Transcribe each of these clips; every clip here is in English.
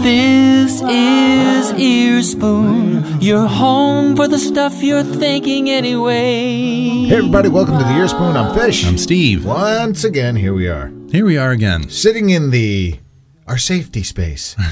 This is Earspoon, your home for the stuff you're thinking anyway. Hey, everybody, welcome to the Earspoon. I'm Fish. I'm Steve. Once again, here we are, Here we are again. sitting in the our safety space.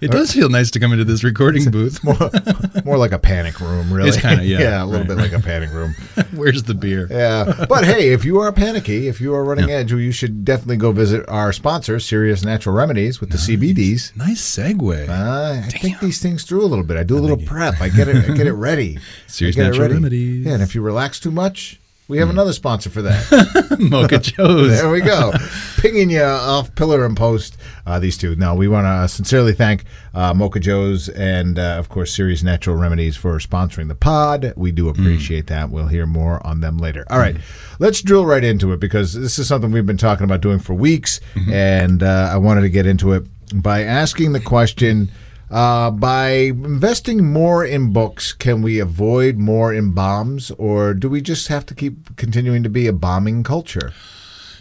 It does feel nice to come into this recording booth. More, more like a panic room, really. It's kinda, yeah, yeah, a little right, bit like a panic room. Where's the beer? Yeah, but hey, if you are panicky, if you are running edge, you should definitely go visit our sponsor, Ceres Natural Remedies, with the CBDs. Nice segue. Uh, I think these things through a little bit. I do a little prep. I get it. I get it ready. Ceres I Natural ready. Remedies. Yeah, and if you relax too much, we have another sponsor for that. Mocha Joe's. There we go. Pinging you off pillar and post, uh, these two. Now, we want to sincerely thank uh, Mocha Joe's and, uh, of course, Ceres Natural Remedies for sponsoring the pod. We do appreciate that. We'll hear more on them later. All right, let's drill right into it because this is something we've been talking about doing for weeks, and uh, I wanted to get into it by asking the question. Uh, by investing more in books, can we avoid more in bombs, or do we just have to keep continuing to be a bombing culture?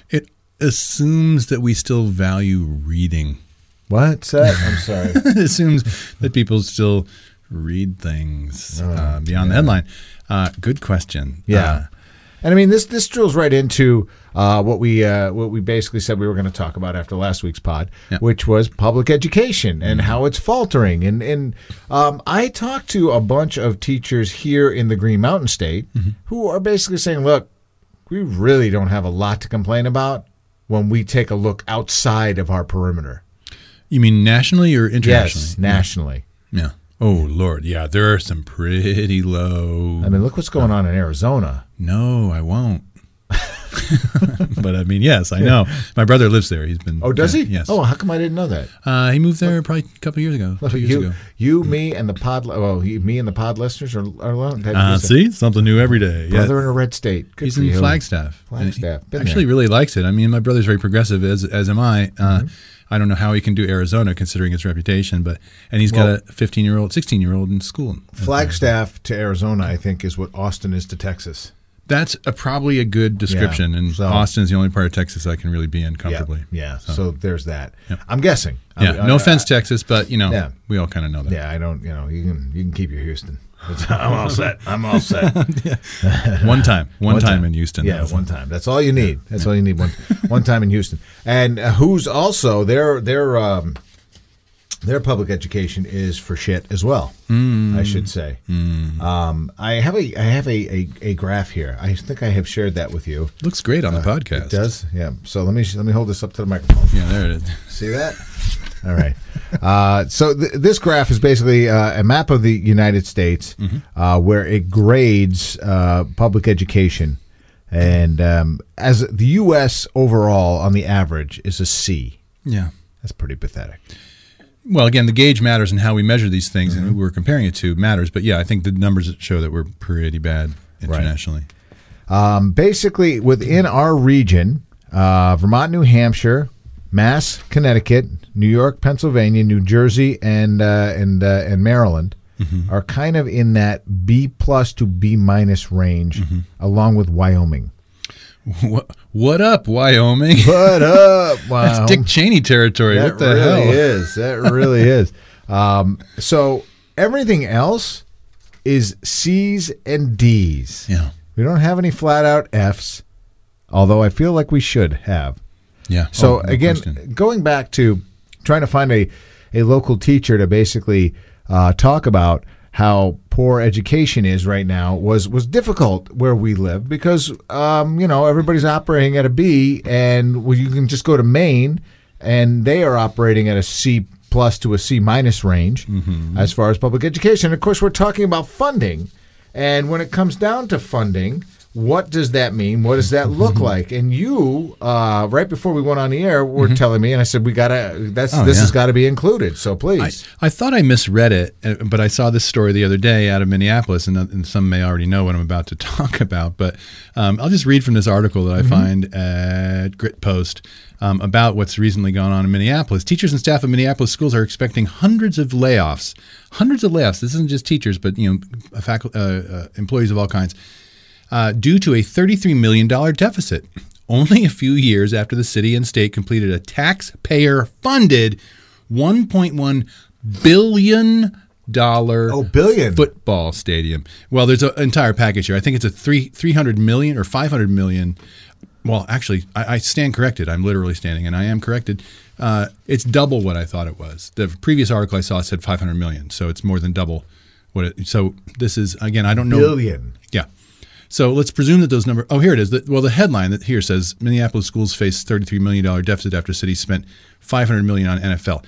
It assumes that we still value reading. What's that? I'm sorry. it assumes that people still read things uh, beyond the headline. Uh, good question. Yeah. And I mean this this drills right into uh, what we uh, what we basically said we were going to talk about after last week's pod, Yeah. which was public education and how it's faltering. And and um, I talked to a bunch of teachers here in the Green Mountain State who are basically saying, "Look, we really don't have a lot to complain about when we take a look outside of our perimeter." You mean nationally or internationally? Yes, nationally. Yeah. Oh Lord, yeah, there are some pretty low. I mean, look what's going on in Arizona. No, I won't. but I mean, yes, I know. My brother lives there. He's been. Oh, does he? Yes. Oh, how come I didn't know that? Uh, he moved there probably a couple years ago. Years you, ago. you, me, and the pod. Well, you, me and the pod listeners are, are alone. Uh, see, something new every day. Yeah. brother in a red state. Good He's in you. Flagstaff. Flagstaff. He actually there. really likes it. I mean, my brother's very progressive, as as am I. Uh, Mm-hmm. I don't know how he can do Arizona considering its reputation, but and he's Well- got a 15 year old, 16 year old in school. Flagstaff to Arizona, I think, is what Austin is to Texas. That's a, probably a good description. Yeah, and so- Austin's the only part of Texas I can really be in comfortably. Yeah. yeah. So, there's that. I'm guessing. Yeah, I- no I- offense, Texas, but you know, Yeah. we all kind of know that. Yeah, I don't. You know, you can you can keep your Houston. I'm all set. I'm all set. One time, one, time, in Houston. Yeah, one time. That's all you need. That's all you need. One one time in Houston. And uh, who's also their their um, their public education is for shit as well. I should say. Um, I have a I have a, a, a graph here. I think I have shared that with you. Looks great on the podcast. Uh, It does. Yeah. So let me let me hold this up to the microphone. Yeah, there it is. See that? All right. Uh, so th- this graph is basically uh, a map of the United States uh, where it grades uh, public education. And um, as the U.S. overall, on the average, is a C. Yeah. That's pretty pathetic. Well, again, the gauge matters and how we measure these things Mm-hmm. and who we're comparing it to matters. But yeah, I think the numbers show that we're pretty bad internationally. Um, basically, within our region, uh, Vermont, New Hampshire, Mass, Connecticut, New York, Pennsylvania, New Jersey, and uh, and uh, and Maryland are kind of in that B plus to B minus range, along with Wyoming. What, what up, Wyoming? What up, That's Wyoming? Dick Cheney territory. That what the really hell? is. That really is. Um, so everything else is C's and D's. Yeah. We don't have any flat out F's, although I feel like we should have. Yeah. So Oh, no again, question. going back to trying to find a, a local teacher to basically uh, talk about how poor education is right now was was difficult where we live because um, you know everybody's operating at a B and well, you can just go to Maine and they are operating at a C plus to a C minus range as far as public education. Of course, we're talking about funding, and when it comes down to funding, what does that mean? What does that look like? And you, uh, right before we went on the air, were telling me, and I said, "We gotta. That's Oh, this yeah. has got to be included." So please, I thought I misread it, uh, but I saw this story the other day out of Minneapolis, and, uh, and some may already know what I'm about to talk about. But um, I'll just read from this article that I find at Grit Post um, about what's recently gone on in Minneapolis. Teachers and staff of Minneapolis schools are expecting hundreds of layoffs. Hundreds of layoffs. This isn't just teachers, but you know, faculty, uh, uh, employees of all kinds. Uh, due to a $33 million deficit. Only a few years after the city and state completed a taxpayer funded $1.1 billion Oh, billion. football stadium. Well, there's an entire package here. I think it's a three three hundred million or five hundred million. Well, actually, I, I stand corrected. I'm literally standing, and I am corrected. Uh, it's double what I thought it was. The previous article I saw said 500 million, so it's more than double what it. So this is again, I don't know. Billion. So let's presume that those numbers. Oh, here it is. Well, the headline that here says Minneapolis schools face 33 million dollar deficit after city spent 500 million on NFL.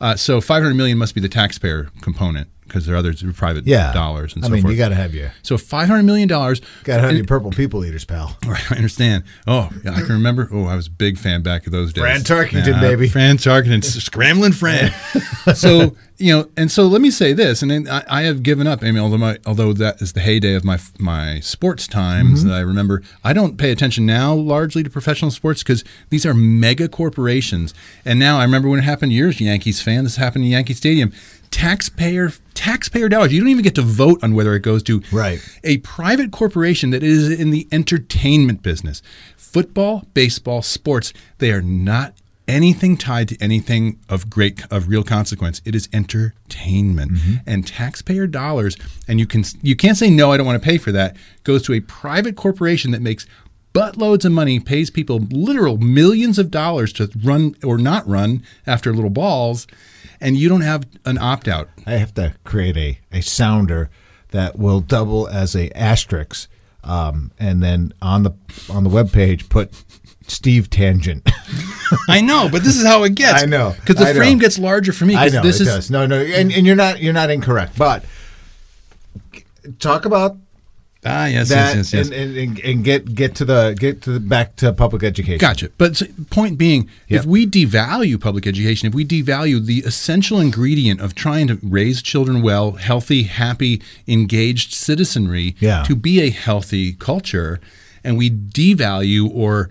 Uh, so 500 million must be the taxpayer component because there are others who are private Yeah. dollars and. I so mean, forth. you got to have your so 500 million dollars. got to have your purple people eaters, pal. Right, I understand. Oh, yeah, I can remember. Oh, I was a big fan back of those days. Fran Tarkenton, baby. Fran Tarkenton, scrambling Fran. so you know, and so let me say this, and then I, I have given up. I mean, although my, although that is the heyday of my my sports times Mm-hmm. that I remember, I don't pay attention now largely to professional sports because these are mega corporations. And now I remember when it happened. Years Yankees fan. This happened in Yankee Stadium. Taxpayer taxpayer dollars. You don't even get to vote on whether it goes to Right. a private corporation that is in the entertainment business. Football, baseball, sports, they are not anything tied to anything of great of real consequence. It is entertainment. Mm-hmm. And taxpayer dollars and you can you can't say no, I don't want to pay for that. goes to a private corporation that makes buttloads of money, pays people literal millions of dollars to run or not run after little balls, and you don't have an opt out. I have to create a, a sounder that will double as a asterisk, um, and then on the on the web page put Steve Tangent. I know, but this is how it gets. I know. because the I know. frame gets larger for me. I know this it is does. No, no, and, and you're not you're not incorrect. But talk about ah yes, that yes, yes, yes. And, and, and, get get to the get to the, back to public education. Gotcha. But point being, Yep. if we devalue public education, if we devalue the essential ingredient of trying to raise children well, healthy, happy, engaged citizenry Yeah. to be a healthy culture, and we devalue or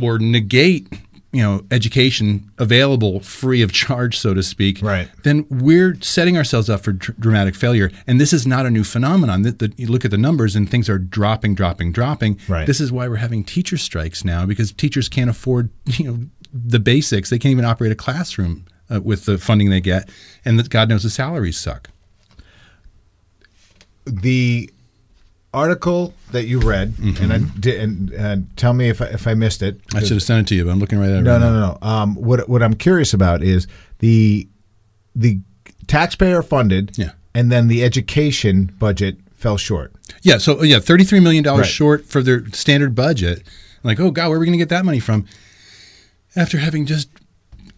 or negate you know education available free of charge so to speak Right. then we're setting ourselves up for dr- dramatic failure. And this is not a new phenomenon. That, the, you look at the numbers and things are dropping dropping dropping. Right. this is why we're having teacher strikes now because teachers can't afford you know the basics. They can't even operate a classroom uh, with the funding they get. And that god knows the salaries suck. The article that you read, and I did, and, and tell me if I, if I missed it. i should have sent it to you but i'm looking right at it No, right no, no, no. Um, what what I'm curious about is the the taxpayer funded, Yeah. and then the education budget fell short. Yeah, so yeah, thirty-three million dollars Right. short for their standard budget. Like, oh god, where are we going to get that money from? After having just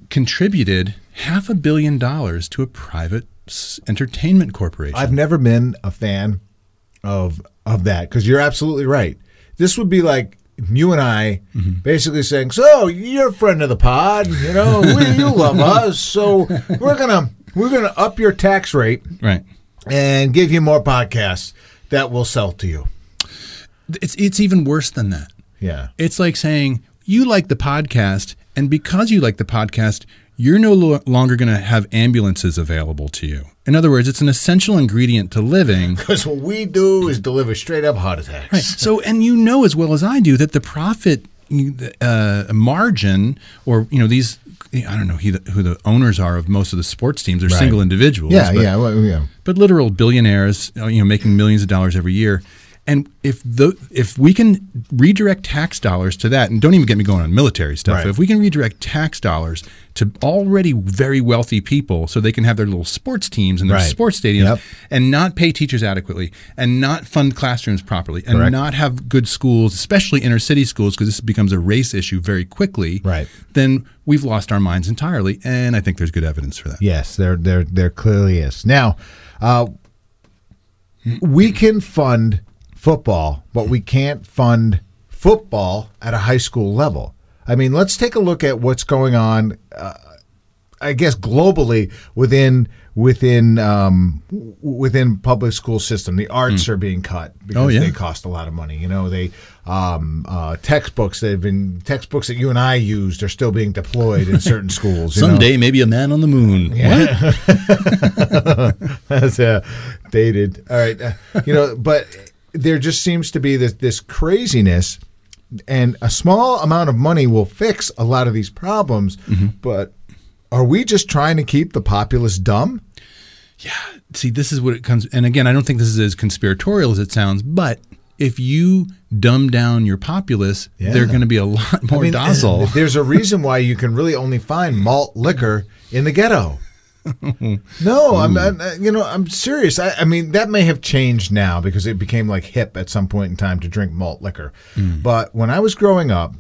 contributed half a billion dollars to a private entertainment corporation. I've never been a fan of of that because you're absolutely right. This would be like you and I basically saying, "So you're a friend of the pod, you know, we, you love us, so we're gonna we're gonna up your tax rate right. and give you more podcasts that will sell to you." It's it's even worse than that. Yeah, It's like saying you like the podcast, and because you like the podcast, you're no lo- longer going to have ambulances available to you. In other words, it's an essential ingredient to living. because what we do is deliver straight up heart attacks. Right. So, and you know as well as I do that the profit uh, margin, or you know these, I don't know who the, who the owners are of most of the sports teams. They're Right. single individuals. Yeah, but, yeah, well, yeah. But literal billionaires, uh, you know, making millions of dollars every year. And if the if we can redirect tax dollars to that, and don't even get me going on military stuff. Right. If we can redirect tax dollars to already very wealthy people, so they can have their little sports teams and their Right. sports stadiums, Yep. and not pay teachers adequately, and not fund classrooms properly, and Correct. not have good schools, especially inner city schools, because this becomes a race issue very quickly. Right. Then we've lost our minds entirely, and I think there's good evidence for that. Yes, there, there, there clearly is. Now, uh, we can fund football, but we can't fund football at a high school level. I mean, let's take a look at what's going on. Uh, I guess globally within within um, within public school system, the arts are being cut because Hmm. Oh, yeah. they cost a lot of money. You know, they um, uh, textbooks that have been textbooks that you and I used are still being deployed in certain schools. you know? Someday, maybe a man on the moon. What? That's uh, dated. All right, uh, you know, but there just seems to be this this craziness, and a small amount of money will fix a lot of these problems. Mm-hmm. But are we just trying to keep the populace dumb? Yeah see, this is what it comes. And again, I don't think this is as conspiratorial as it sounds, but if you dumb down your populace, Yeah. they're going to be a lot more I mean, docile. There's a reason why you can really only find malt liquor in the ghetto. no, I'm not, you know I'm serious. I, I mean that may have changed now because it became like hip at some point in time to drink malt liquor. Hmm. But when I was growing up,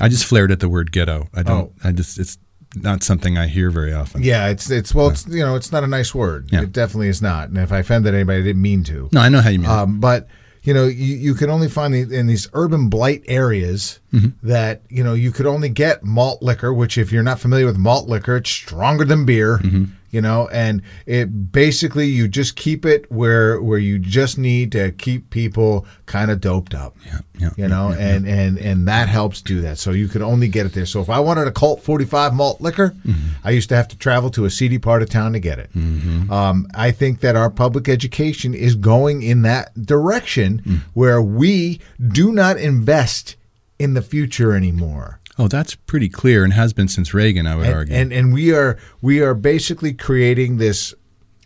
I just flared at the word ghetto. I don't. Oh. I just. It's not something I hear very often. yeah, it's it's well, it's you know it's not a nice word. Yeah. It definitely is not. And if I offended anybody, I didn't mean to. No, I know how you mean. Um, but you know, you, you can only find the, in these urban blight areas Mm-hmm. that you know you could only get malt liquor. Which, if you're not familiar with malt liquor, it's stronger than beer. Mm-hmm. You know, and it basically you just keep it where where you just need to keep people kind of doped up. yeah, yeah, You know, and and and that helps do that. So you can only get it there. So if I wanted a Colt 45 malt liquor, Mm-hmm. I used to have to travel to a seedy part of town to get it. Mm-hmm. Um, I think that our public education is going in that direction Mm. where we do not invest in the future anymore. Oh, that's pretty clear and has been since Reagan. I would And, argue. and and we are we are basically creating this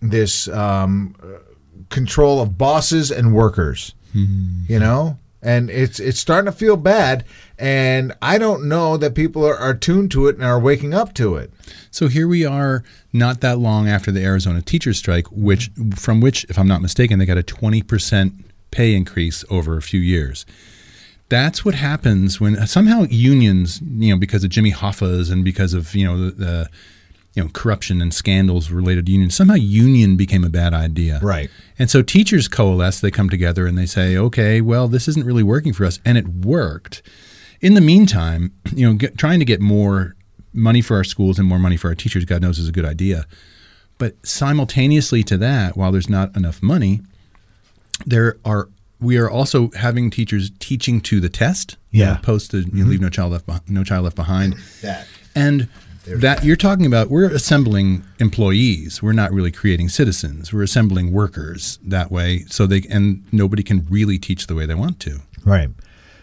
this um, control of bosses and workers. You know, and it's it's starting to feel bad. And I don't know that people are, are tuned to it and are waking up to it. So here we are, not that long after the Arizona teachers strike, which from which, if I'm not mistaken, they got a 20 percent pay increase over a few years. That's what happens when uh, somehow unions, you know, because of Jimmy Hoffa's and because of you know the, the you know corruption and scandals related to unions, somehow union became a bad idea. Right. And so teachers coalesce, they come together and they say, okay, well, this isn't really working for us. And it worked. In the meantime, you know, get, trying to get more money for our schools and more money for our teachers, God knows, is a good idea. But simultaneously to that, while there's not enough money, there are we are also having teachers teaching to the test. you know, Yeah. post the you know, leave no child left Beh- no child left behind. That. And that you're talking about, we're assembling employees. We're not really creating citizens. We're assembling workers that way, so they and nobody can really teach the way they want to. Right.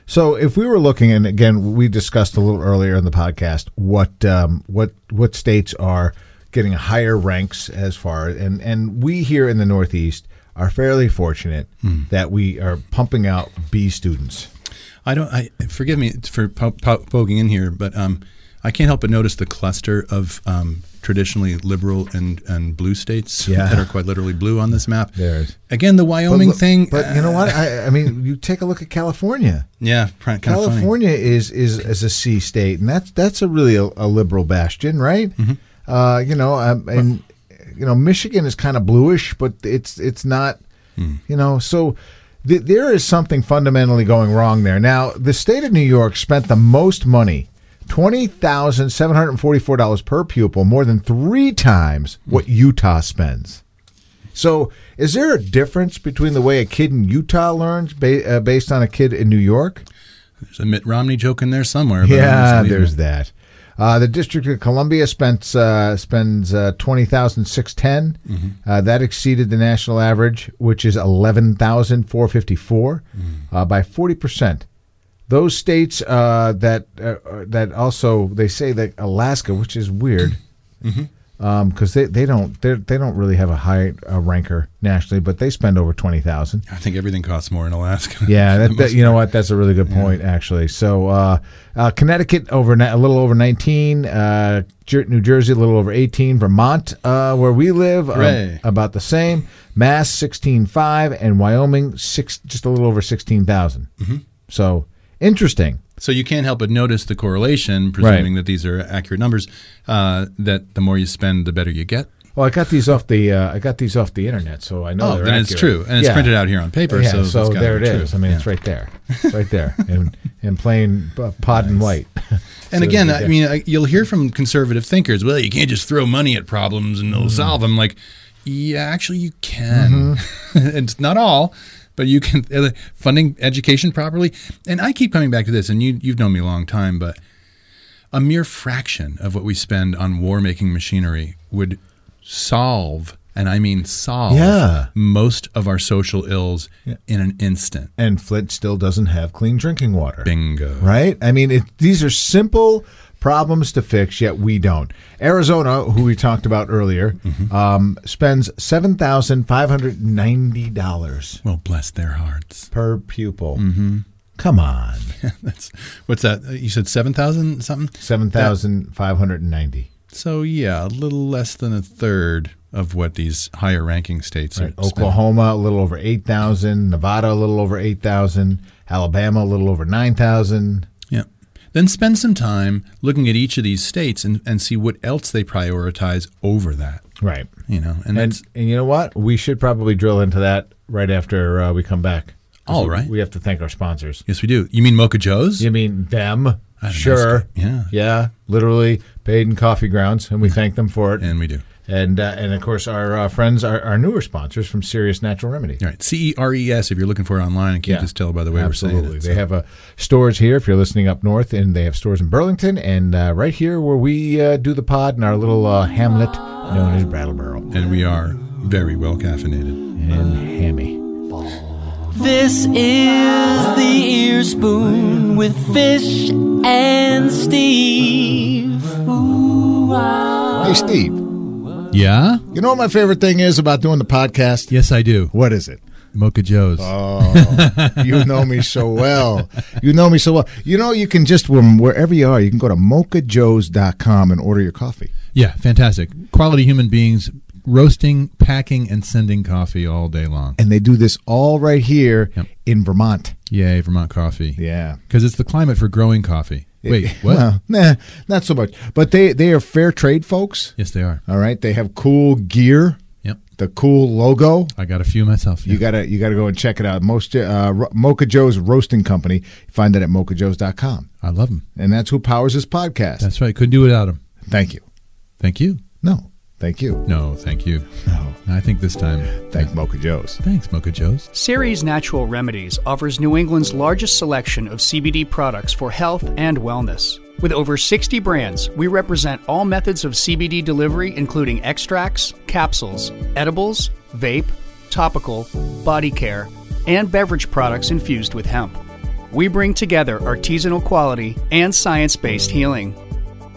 So if we were looking, and again, we discussed a little earlier in the podcast what um, what what states are getting higher ranks as far, and and we here in the Northeast are fairly fortunate that we are pumping out B students. I don't. I forgive me for po- po- poking in here, but um, I can't help but notice the cluster of um, traditionally liberal and, and blue states Yeah. that are quite literally blue on this map. There's- again the Wyoming but, thing. but you know what? I, I mean, you take a look at California. Yeah, kind of funny. California is, is is a C state, and that's that's a really a, a liberal bastion, right? Uh, you know, um, and you know, Michigan is kind of bluish, but it's it's not. You know, so th- there is something fundamentally going wrong there. Now, the state of New York spent the most money. Twenty thousand seven hundred forty-four dollars per pupil, more than three times what Utah spends. So, is there a difference between the way a kid in Utah learns ba- uh, based on a kid in New York? There's a Mitt Romney joke in there somewhere. but Yeah, there's that. Uh, the District of Columbia spends uh, spends uh, twenty thousand six ten. Uh, that exceeded the national average, which is eleven thousand four fifty four, uh, by forty percent. Those states uh, that that also they say that Alaska, which is weird, because they, they don't they they don't really have a high uh, ranker nationally, but they spend over twenty thousand. I think everything costs more in Alaska. Yeah, that, that, you know what? That's a really good point, actually. So, uh, uh, Connecticut over a little over nineteen, uh, New Jersey a little over eighteen, Vermont, uh, where we live, um, about the same. Mass sixteen five, and Wyoming six, just a little over sixteen Mm-hmm. So interesting. So you can't help but notice the correlation, presuming that these are accurate numbers. Uh, that the more you spend, the better you get. Well, I got these off the uh, I got these off the internet, so I know. Oh, then it's true, and it's Yeah. printed out here on paper. Yeah, so, so, it's there it true. is. I mean, it's right there, It's right there, in, in plain uh, pod and white. And So again, I mean, I, you'll hear from conservative thinkers, well, you can't just throw money at problems and Mm-hmm. it'll solve them. Like, yeah, actually, you can. it's not all, but you can uh, funding education properly. And I keep coming back to this, and you you've known me a long time, but a mere fraction of what we spend on war making machinery would solve and I mean solve Yeah. most of our social ills in an instant. And Flint still doesn't have clean drinking water. Bingo. right? I mean, it, these are simple problems to fix, yet we don't. Arizona, who we talked about earlier, Mm-hmm. um, spends seven thousand five hundred ninety dollars Well, bless their hearts. per pupil. Mm-hmm. Come on, That's what's that? Uh, You said seven thousand something. seven thousand five hundred ninety. So yeah, a little less than a third of what these higher ranking states Right. are. spending. Oklahoma, a little over eight thousand. Nevada, a little over eight thousand. Alabama, a little over nine thousand. Then spend some time looking at each of these states and, and see what else they prioritize over that. Right. You know, and, And and you know what? We should probably drill into that right after uh, we come back. All we- right. We have to thank our sponsors. yes, we do. You mean Mocha Joe's? You mean them? Sure. Yeah. Yeah. Literally paid in coffee grounds, and we thank them for it. And we do. And uh, and of course our uh, friends, our, our newer sponsors from Ceres Natural Remedy. All right. C E R E S if you're looking for it online and keep Yeah. just tell by the way we're saying it. They have uh, stores here if you're listening up north, and they have stores in Burlington and uh, right here where we uh, do the pod in our little uh, hamlet known as Brattleboro and we are very well caffeinated. and hammy. This is the ear spoon with Fish and Steve. Ooh, ah. Hey, Steve. Yeah? You know what my favorite thing is about doing the podcast? Yes, I do. What is it? Mocha Joe's. Oh, you know me so well. You know me so well. You know, you can just, wherever you are, you can go to mochajoes.com and order your coffee. Yeah, fantastic. Quality human beings roasting, packing, and sending coffee all day long. And they do this all right here Yep. in Vermont. Yay, Vermont coffee. Yeah. Because it's the climate for growing coffee. Wait, what? Well, nah, not so much. But they, they are fair trade folks. yes, they are. All right. They have cool gear, Yep. the cool logo. I got a few myself. You gotta you gotta go and check it out. Most uh, Mocha Joe's roasting company. Find that at mochajoes.com. I love them. And that's who powers this podcast. That's right. Couldn't do without them. Thank you. Thank you. No, thank you. No, thank you. No, I think this time. thank Mocha Joe's. Thanks, Mocha Joe's. Ceres Natural Remedies offers New England's largest selection of CBD products for health and wellness. With over 60 brands, we represent all methods of CBD delivery, including extracts, capsules, edibles, vape, topical, body care, and beverage products infused with hemp. We bring together artisanal quality and science based healing.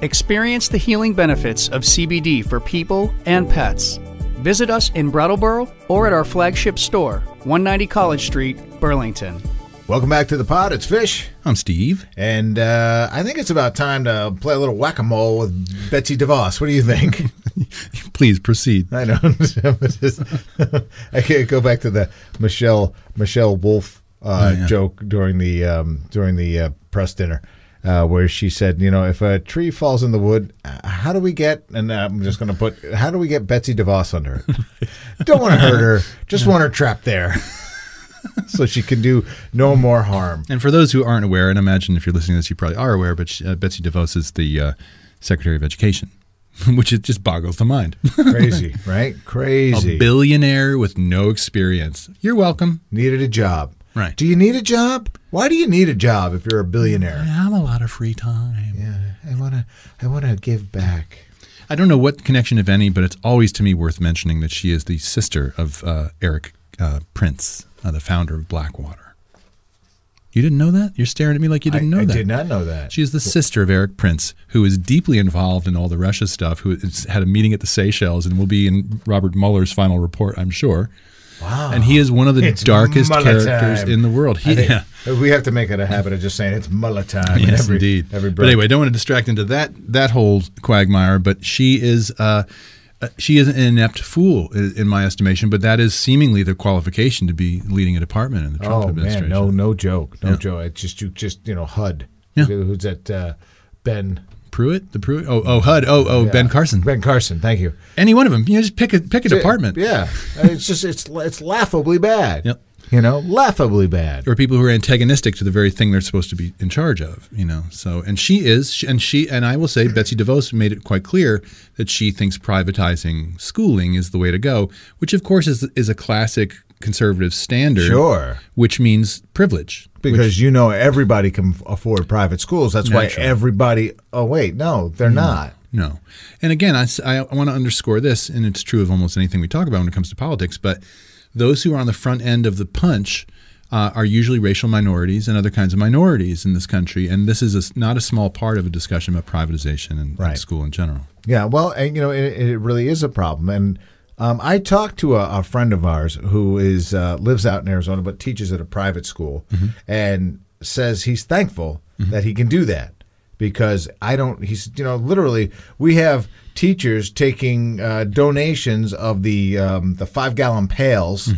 Experience the healing benefits of CBD for people and pets. Visit us in Brattleboro or at our flagship store, 190 College Street, Burlington. Welcome back to the pod. It's Fish, I'm Steve. and uh, I think it's about time to play a little whack a mole with Betsy DeVos. What do you think? Please proceed. I know. Just- I can't go back to the Michelle Michelle Wolf uh, Oh, yeah. joke during the um, during the uh, press dinner. Uh, where she said, you know, if a tree falls in the wood, uh, how do we get? And I'm just going to put, how do we get Betsy DeVos under it? Don't want to hurt her, just want her trapped there, so she can do no more harm. And for those who aren't aware, and I imagine if you're listening to this, you probably are aware, but she, uh, Betsy DeVos is the uh, Secretary of Education, which it just boggles the mind. Crazy, right? Crazy. a billionaire with no experience. You're welcome. Needed a job. Right. Do you need a job? Why do you need a job if you're a billionaire? I have a lot of free time. Yeah, I wanna, I wanna give back. I don't know what connection, if any, but it's always to me worth mentioning that she is the sister of uh, Erik uh, Prince, uh, the founder of Blackwater. You didn't know that? You're staring at me like you didn't I, know I that. I did not know that. She is the sister of Erik Prince, who is deeply involved in all the Russia stuff, who has had a meeting at the Seychelles and will be in Robert Mueller's final report, I'm sure. Wow. And he is one of the It's darkest characters time. in the world. He, think yeah. We have to make it a habit of just saying it's mullet time. in Yes, every, indeed. Every but anyway, I don't want to distract into that that whole quagmire. But she is uh, uh, she is an inept fool in, in my estimation. But that is seemingly the qualification to be leading a department in the Trump oh administration. man, no, no joke, no Yeah. joke. It's just you, just you know, HUD. Yeah. Who's that? Uh, Ben. Pruitt, the Pruitt. Oh, oh, HUD. Oh, oh, Yeah. Ben Carson. Ben Carson. Thank you. Any one of them. You know, just pick a pick a department. Yeah, it's just it's it's laughably bad. Yep. You know, laughably bad. or people who are antagonistic to the very thing they're supposed to be in charge of, you know. So, and she is, and she, and I will say, Betsy DeVos made it quite clear that she thinks privatizing schooling is the way to go, which of course is is a classic conservative standard, Sure. which means privilege. Because you know everybody can afford private schools. That's why everybody. Oh wait, no, they're not. No. And again, I, want to underscore this, and it's true of almost anything we talk about when it comes to politics, but those who are on the front end of the punch uh, are usually racial minorities and other kinds of minorities in this country. And this is a, not a small part of a discussion about privatization and, Right. and school in general. Yeah, well, and, you know, it, it really is a problem. And um, I talked to a, a friend of ours who is uh, lives out in Arizona but teaches at a private school, and says he's thankful that he can do that because I don't. He's you know literally we have teachers taking uh, donations of the um, the five gallon pails.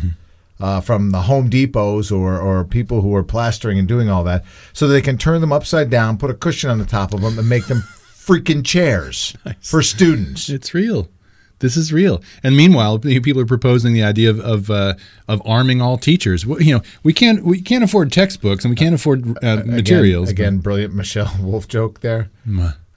Uh, from the Home Depots or, or people who are plastering and doing all that, so they can turn them upside down, put a cushion on the top of them, and make them freaking chairs for students. It's real. This is real. And meanwhile, people are proposing the idea of of, uh, of arming all teachers. You know, we can't we can't afford textbooks and we can't afford uh, materials. Again, brilliant Michelle Wolf joke there.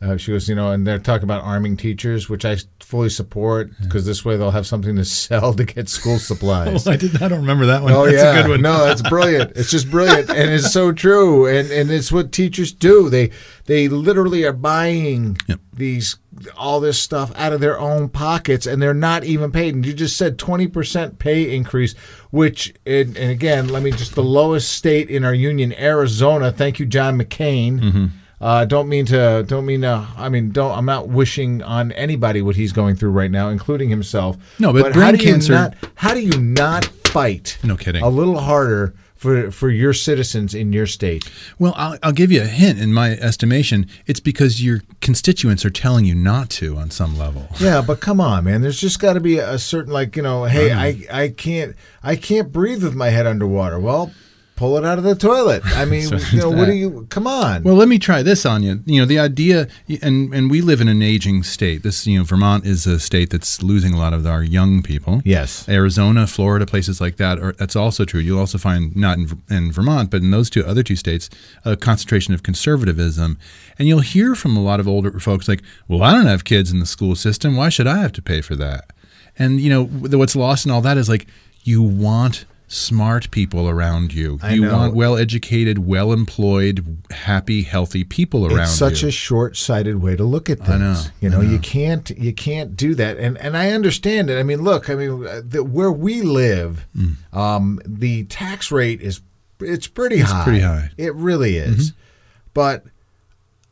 Uh, she goes, you know, and they're talking about arming teachers, which I fully support because this way they'll have something to sell to get school supplies. Oh, I did. I don't remember that one. Oh That's yeah, a good one. no, that's brilliant. It's just brilliant, and it's so true, and and it's what teachers do. They they literally are buying Yep. these all this stuff out of their own pockets, and they're not even paid. And you just said twenty percent pay increase, which and, and again, let me just the lowest state in our union, Arizona. Thank you, John McCain. Mm-hmm. Uh, don't mean to. Don't mean to. I mean, don't. I'm not wishing on anybody what he's going through right now, including himself. No, but how brain do you cancer- not- how do you not fight? No kidding. A little harder for for your citizens in your state. Well, I'll, I'll give you a hint. In my estimation, it's because your constituents are telling you not to on some level. Yeah, but come on, man. There's just got to be a certain like you know, hey, I I can't I can't breathe with my head underwater. Well, pull it out of the toilet. I mean, So you know, what do you? Come on. Well, let me try this on you. You know, the idea, and and we live in an aging state. This, you know, Vermont is a state that's losing a lot of our young people. Yes. Arizona, Florida, places like that. Are, that's also true. You'll also find not in, in Vermont, but in those two other two states, a concentration of conservatism. And you'll hear from a lot of older folks like, "Well, I don't have kids in the school system. Why should I have to pay for that?" And you know, what's lost in all that is like you want smart people around you. I you know. want well-educated, well-employed, happy, healthy people around you. it's such you. a short-sighted way to look at things. know, You know, you can't you can't do that, and and I understand it. I mean, look, I mean, uh, the, where we live, um, the tax rate is it's pretty high. pretty high. It really is. But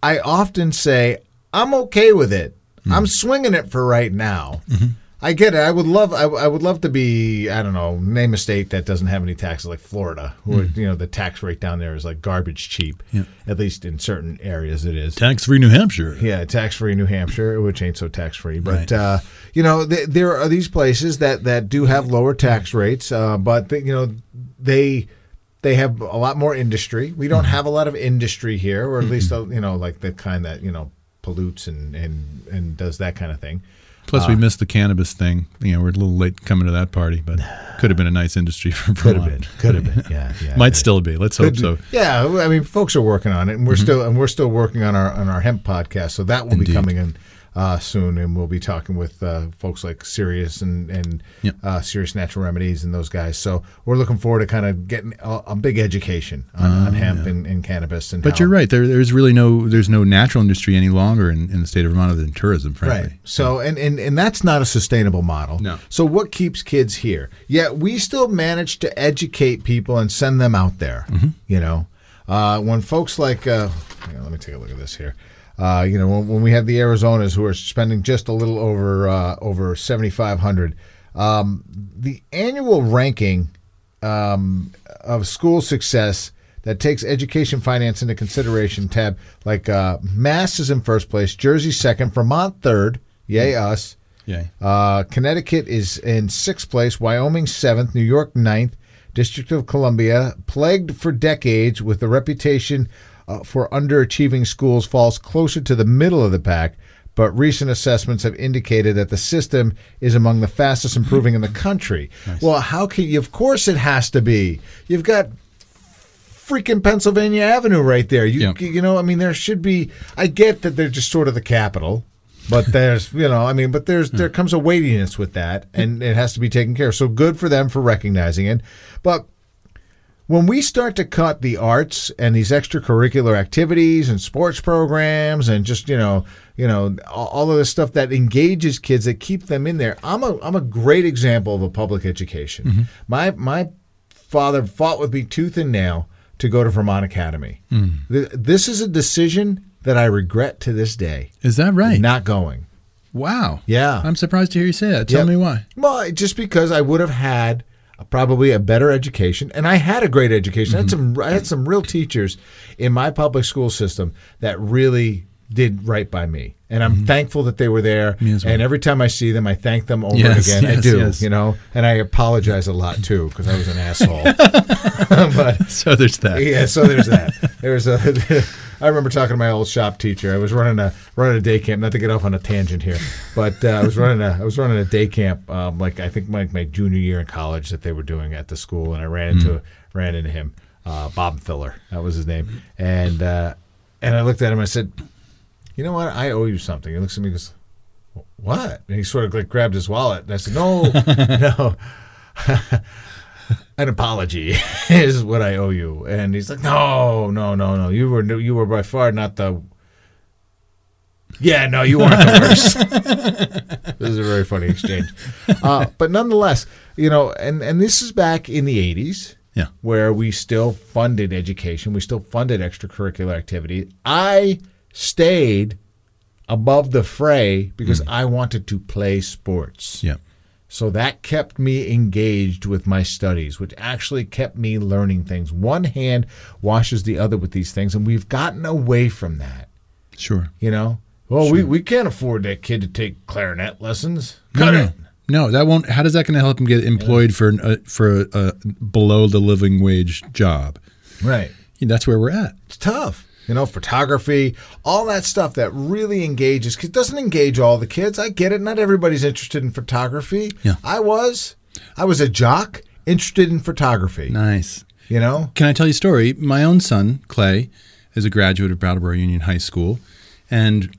I often say I'm okay with it. I'm swinging it for right now. I get it. I would love. I, I would love to be. I don't know. Name a state that doesn't have any taxes, like Florida, where you know the tax rate down there is like garbage cheap. At least in certain areas, it is. tax-free New Hampshire. Yeah, tax free New Hampshire, which ain't so tax free. But Right. uh, you know, th- there are these places that that do have lower tax rates, uh, but they, you know they they have a lot more industry. We don't have a lot of industry here, or at least uh, you know like the kind that you know pollutes and and and does that kind of thing. Plus, we uh, missed the cannabis thing. You know, we're a little late coming to that party, but could have been a nice industry for Could have Vermont. been, could have been, yeah, yeah. Might still be. Let's hope so. Yeah, I mean, folks are working on it, and we're mm-hmm. still and we're still working on our on our hemp podcast. So that will be coming in uh, soon, and we'll be talking with uh, folks like Ceres and and Yep. uh, Ceres Natural Remedies and those guys. So we're looking forward to kind of getting a, a big education on, on hemp and, and cannabis. And But how- you're right. There, there's really no there's no natural industry any longer in, in the state of Vermont other than tourism, frankly. Right. So and, and and that's not a sustainable model. No. So what keeps kids here? Yet we still manage to educate people and send them out there. Mm-hmm. You know, uh, when folks like, uh, on, let me take a look at this here. Uh, you know, when, when we have the Arizonas who are spending just a little over uh, over seventy five hundred, um, the annual ranking um, of school success that takes education finance into consideration tab like uh, mass is in first place jersey second vermont third yay us. Yeah. uh, connecticut is in sixth place wyoming seventh new york ninth. District of columbia plagued for decades with the reputation uh, for underachieving schools falls closer to the middle of the pack but recent assessments have indicated that the system is among the fastest improving in the country. Well, how can you? Of course, it has to be. You've got freaking Pennsylvania Avenue right there. You, Yeah. you know, I mean, there should be. I get that they're just sort of the capital, but there's, you know, I mean, but there's there comes a weightiness with that, and it has to be taken care of. So good for them for recognizing it, but when we start to cut the arts and these extracurricular activities and sports programs and just you know you know all of this stuff that engages kids that keep them in there i'm a i'm a great example of a public education mm-hmm. my my father fought with me tooth and nail to go to vermont academy mm. Th- this is a decision that i regret to this day Is that right? not going wow. Yeah. I'm surprised to hear you say that. Tell Yep. me why. Well, just because I would have had probably a better education, and I had a great education. I had Mm-hmm. some I had some real teachers in my public school system that really did right by me, and I'm thankful that they were there. Mm-hmm. Well. And every time I see them, I thank them over Yes, and again. I do, yes. you know, and I apologize a lot too because I was an asshole. but So there's that. yeah, so there's that. There's a. I remember talking to my old shop teacher. I was running a running a day camp. Not to get off on a tangent here, but uh, I was running a I was running a day camp. Um, like I think my, my junior year in college that they were doing at the school, and I ran into ran into him, uh, Bob Filler. That was his name, and uh, and I looked at him. I said, "You know what? I owe you something." He looks at me and goes, "What?" And he sort of like grabbed his wallet, and I said, "No, no." An apology is what I owe you. And he's like, no, no, no, no. You were you were by far not the. Yeah, no, you weren't the worst. this is a very funny exchange, uh, but nonetheless, you know, and and this is back in the '80s. Yeah. where we still funded education, we still funded extracurricular activity. I stayed above the fray because I wanted to play sports. Yeah. So that kept me engaged with my studies, which actually kept me learning things. One hand washes the other with these things, and we've gotten away from that. Sure. You know, well, we, we can't afford that kid to take clarinet lessons. No, Cut no. it. No, that won't. How does that going to help him get employed for an, uh, for a, a below the living wage job? Right. That's where we're at. It's tough. You know, photography, all that stuff that really engages It doesn't engage all the kids. I get it. Not everybody's interested in photography. Yeah. I was. I was a jock interested in photography. Nice. You know? Can I tell you a story? My own son, Clay, is a graduate of Brattleboro Union High School and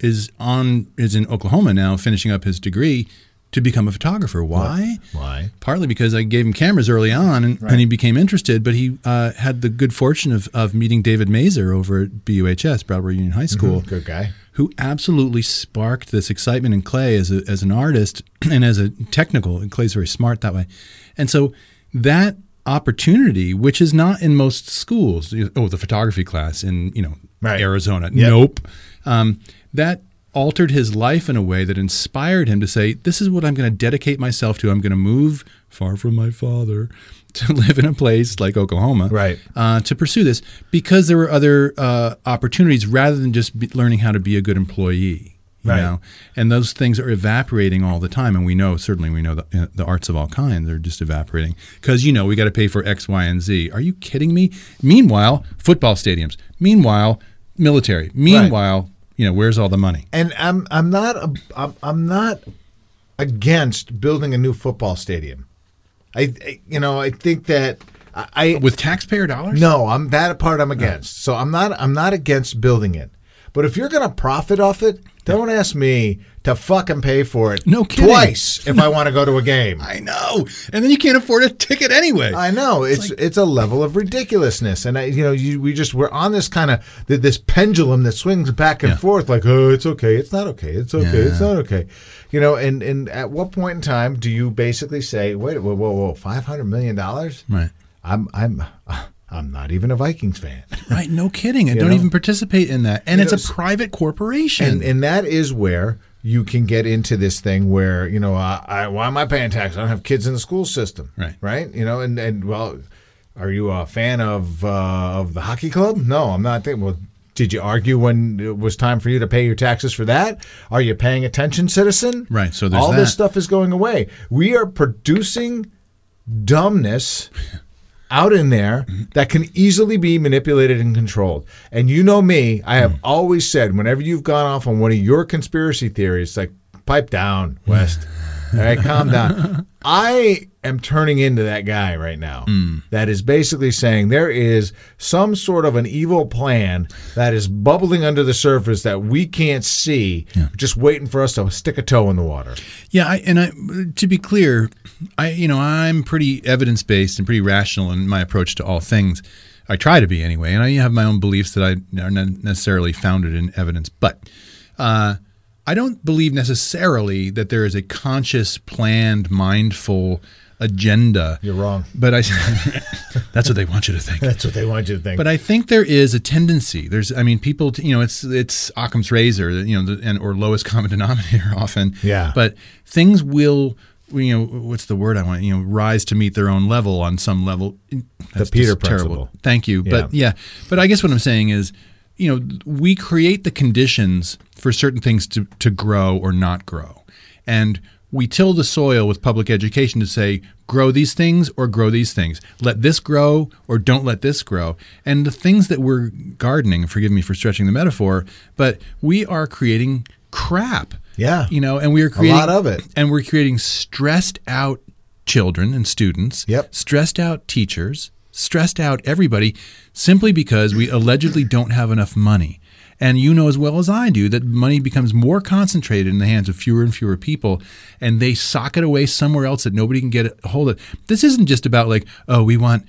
is on is in Oklahoma now finishing up his degree to become a photographer. Why? Why? Partly because I gave him cameras early on and, and he became interested, but he uh, had the good fortune of, of meeting David Mazer over at BUHS, Brattleboro Union High School Good guy. who absolutely sparked this excitement in Clay as, a, as an artist and as a technical. And Clay's very smart that way. And so that opportunity, which is not in most schools, oh, the photography class in you know Right. Arizona, Yep. nope. Um, that altered his life in a way that inspired him to say, "This is what I'm going to dedicate myself to. I'm going to move far from my father." To live in a place like Oklahoma, Right. uh, to pursue this because there were other uh, opportunities rather than just be learning how to be a good employee. You Right. know, and those things are evaporating all the time, and we know certainly we know the, uh, the arts of all kinds are just evaporating because you know we got to pay for X, Y, and Z. Are you kidding me? Meanwhile, football stadiums. Meanwhile, military. Meanwhile, you know where's all the money? And I'm I'm not a, I'm, I'm not against building a new football stadium. I, I you know I think that I, I With taxpayer dollars? no I'm that part I'm oh. against. So I'm not I'm not against building it. But if you're gonna profit off it, don't ask me to fucking pay for it. No kidding. twice if I want to go to a game. I know, and then you can't afford a ticket anyway. I know it's it's, a level of ridiculousness, and I, you know, you, we just we're on this kind of this pendulum that swings back and Yeah. forth, like oh, it's okay, it's not okay, it's okay, it's not okay, you know. And and at what point in time do you basically say, wait, whoa, whoa, whoa, five hundred million dollars? right. I'm I'm I'm not even a Vikings fan, Right, no kidding. And You don't know? even participate in that. And You it's know, a private corporation. and and that is where you can get into this thing where you know I, I why am I paying tax? I don't have kids in the school system, Right. Right, you know, and and well, are you a fan of uh, of the hockey club? No, I'm not. Thinking, well, did you argue when it was time for you to pay your taxes for that? Are you paying attention, citizen? Right, so there's all this stuff is going away. We are producing dumbness out in there that can easily be manipulated and controlled. And you know me, I have hmm. always said whenever you've gone off on one of your conspiracy theories, like pipe down, West. All right, calm down. I am turning into that guy right now. Hmm. That is basically saying there is some sort of an evil plan that is bubbling under the surface that we can't see, just waiting for us to stick a toe in the water. Yeah, I, and I, to be clear, I you know I'm pretty evidence based and pretty rational in my approach to all things. I try to be anyway, and I have my own beliefs that I are not necessarily founded in evidence. But uh, I don't believe necessarily that there is a conscious, planned, mindful agenda. You're wrong. But I, that's what they want you to think. That's what they want you to think. But I think there is a tendency. There's, I mean, people, you know, it's it's Occam's razor, you know, the, and or lowest common denominator often. Yeah. But things will, you know, what's the word I want? You know, rise to meet their own level on some level. Mm, that's Peter just terrible. principle. Thank you. But Yeah. yeah, but I guess what I'm saying is, you know, we create the conditions for certain things to to grow or not grow, and we till the soil with public education to say grow these things or grow these things let this grow or don't let this grow and the things that we're gardening forgive me for stretching the metaphor but we are creating crap Yeah. you know and we are creating a lot of it. and we're creating stressed out children and students Yep. stressed out teachers stressed out everybody simply because we allegedly don't have enough money and you know as well as I do that money becomes more concentrated in the hands of fewer and fewer people, and they sock it away somewhere else that nobody can get a hold of. This isn't just about like, oh, we want.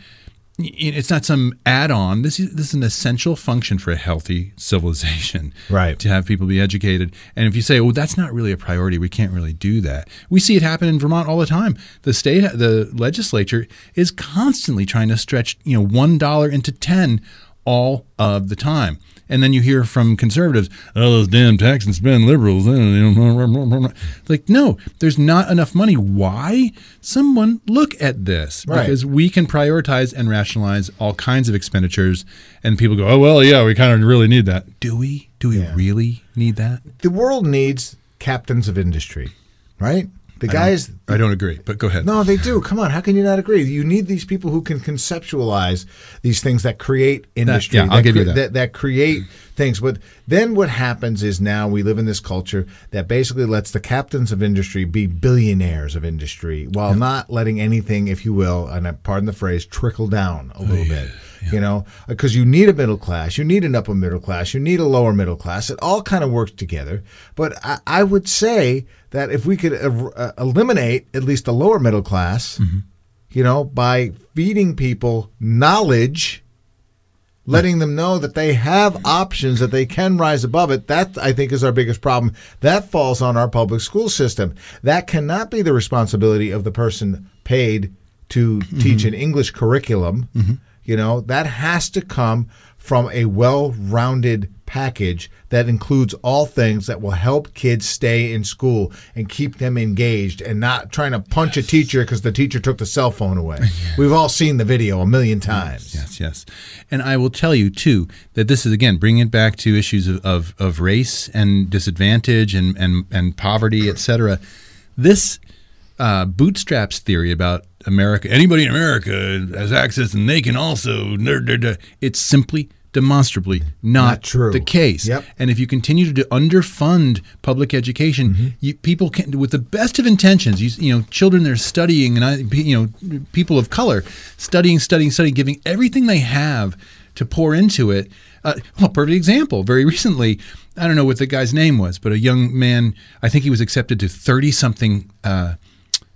It's not some add-on. This is this is an essential function for a healthy civilization, Right. To have people be educated. And if you say, "Oh, that's not really a priority. We can't really do that," we see it happen in Vermont all the time. The state, the legislature is constantly trying to stretch, you know, one dollar into ten all of the time. And then you hear from conservatives, oh, those damn tax and spend liberals. Eh, like, no, there's not enough money. Why? Someone look at this. Right. Because we can prioritize and rationalize all kinds of expenditures. And people go, oh, well, yeah, we kind of really need that. Do we? Do we Yeah. really need that? the world needs captains of industry, right? The guys. I don't agree, but go ahead. No, they do. Come on, how can you not agree? You need these people who can conceptualize these things that create industry. yeah, I'll give you that. that. That create things. But then what happens is now we live in this culture that basically lets the captains of industry be billionaires of industry, while not letting anything, if you will, and I pardon the phrase, trickle down a little oh, bit. You know, because you need a middle class, you need an upper middle class, you need a lower middle class. It all kind of works together. But I, I would say that if we could uh, uh, eliminate at least the lower middle class, you know, by feeding people knowledge, letting them know that they have options, that they can rise above it. That, I think, is our biggest problem. That falls on our public school system. That cannot be the responsibility of the person paid to teach an English curriculum. You know, that has to come from a well rounded package that includes all things that will help kids stay in school and keep them engaged and not trying to punch a teacher because the teacher took the cell phone away. We've all seen the video a million times. Yes, yes. And I will tell you, too, that this is, again, bringing it back to issues of, of, of race and disadvantage and, and, and poverty, et cetera. This uh, bootstraps theory about America, anybody in America has access and they can also, it's simply demonstrably not, Not true. the case. Yep. And if you continue to underfund public education, Mm-hmm. you, people can, with the best of intentions, you, you know, children they're studying and I, you know, people of color studying, studying, studying, giving everything they have to pour into it. Uh, well, perfect example. Very recently, I don't know what the guy's name was, but a young man, I think he was accepted to thirty something uh,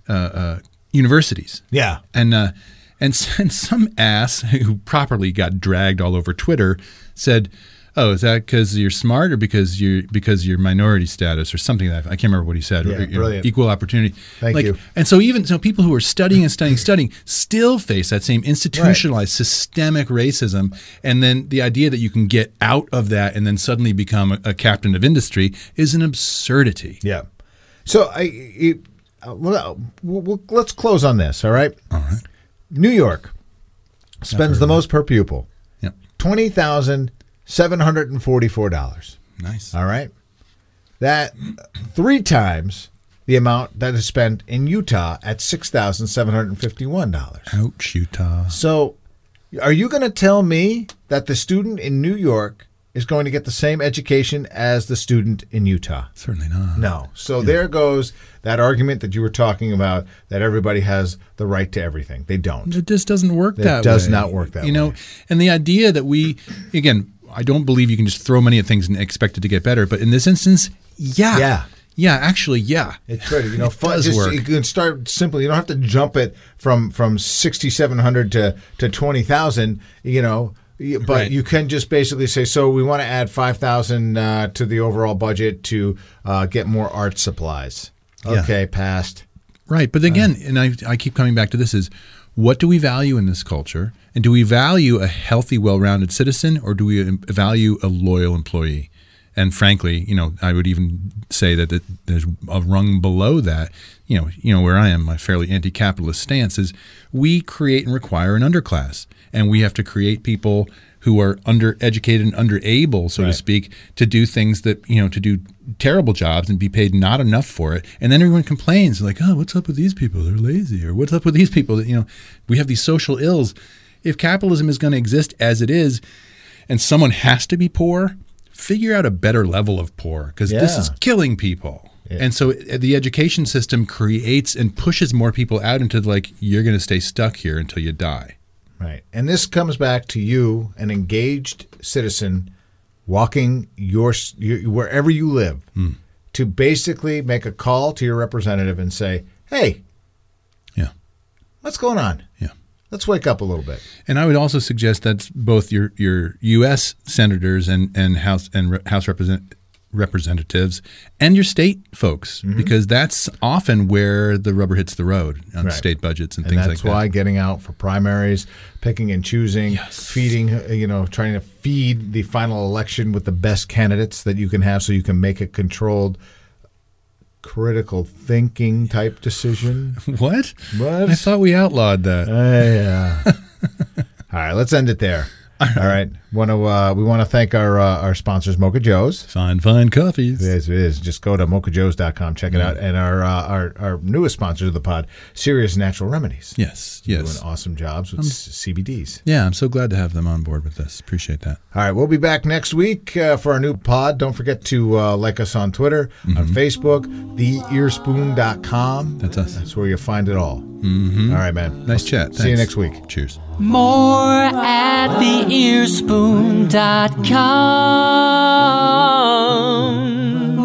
uh, uh, universities Yeah. and uh, and, and some ass who properly got dragged all over Twitter said, "Oh, is that because you're smart or because you're because you're minority status or something like that?" I can't remember what he said. Yeah, or, you know, brilliant. equal opportunity. Thank like, you. And so even so, people who are studying and studying, studying still face that same institutionalized systemic racism, and then the idea that you can get out of that and then suddenly become a, a captain of industry is an absurdity. Yeah. So I, it, uh, well, we'll, we'll- let's close on this. All right. All right. New York spends the most per pupil, Yep. twenty thousand seven hundred and forty-four dollars. Nice. All right. That three times the amount that is spent in Utah at six thousand seven hundred and fifty-one dollars. Ouch, Utah. So, are you going to tell me that the student in New York is going to get the same education as the student in Utah. Certainly not. No. So there goes that argument that you were talking about that everybody has the right to everything. They don't. It just doesn't work It that does way. not work that You know, and the idea that we, again, I don't believe you can just throw money at things and expect it to get better. But in this instance, yeah. Yeah. Yeah, actually, yeah. It's good. You know, It fun, does just, work. you can start simply. You don't have to jump it from from sixty seven hundred to to twenty thousand. You know, but Right. you can just basically say, so we want to add five thousand uh, to the overall budget to uh, get more art supplies. Yeah. Okay, passed. Right. But again, and I, I keep coming back to this is what do we value in this culture? And do we value a healthy, well rounded citizen or do we um, value a loyal employee? And frankly, you know, I would even say that it, there's a rung below that. You know, you know where I am, my fairly anti-capitalist stance is we create and require an underclass, and we have to create people who are undereducated and underable, so to speak, to do things that you know to do terrible jobs and be paid not enough for it. And then everyone complains like, "Oh, what's up with these people? They're lazy," or "What's up with these people?" That you know, we have these social ills. If capitalism is going to exist as it is, and someone has to be poor, figure out a better level of poor because this is killing people. Yeah. And so uh, the education system creates and pushes more people out into like you're going to stay stuck here until you die. Right. And this comes back to you, an engaged citizen, walking your, your wherever you live, Hmm. to basically make a call to your representative and say, "Hey, Yeah. what's going on? Yeah. Let's wake up a little bit." And I would also suggest that both your your U.S. senators and and House and re- House represent, representatives and your state folks, Mm-hmm. because that's often where the rubber hits the road on Right. state budgets and, And things like that. that's why getting out for primaries, picking and choosing, Yes. feeding, you know, trying to feed the final election with the best candidates that you can have so you can make a controlled critical thinking type decision. What? What? I thought we outlawed that. Uh, yeah. All right, let's end it there. All right. Want to uh, we want to thank our uh, our sponsors Mocha Joe's. fine, fine coffees. It is, it is. Just go to mochajoes.com, check it out. And our, uh, our our newest sponsor of the pod, Ceres Natural Remedies. Yes, yes. Doing awesome jobs with s- CBDs. Yeah, I'm so glad to have them on board with this. Appreciate that. All right, we'll be back next week uh, for our new pod. Don't forget to uh, like us on Twitter, on Facebook, theearspoon.com. That's us. That's where you'll find it all. Mm-hmm. All right, man. Nice chat. See you next week. Cheers. More at theearspoon.com.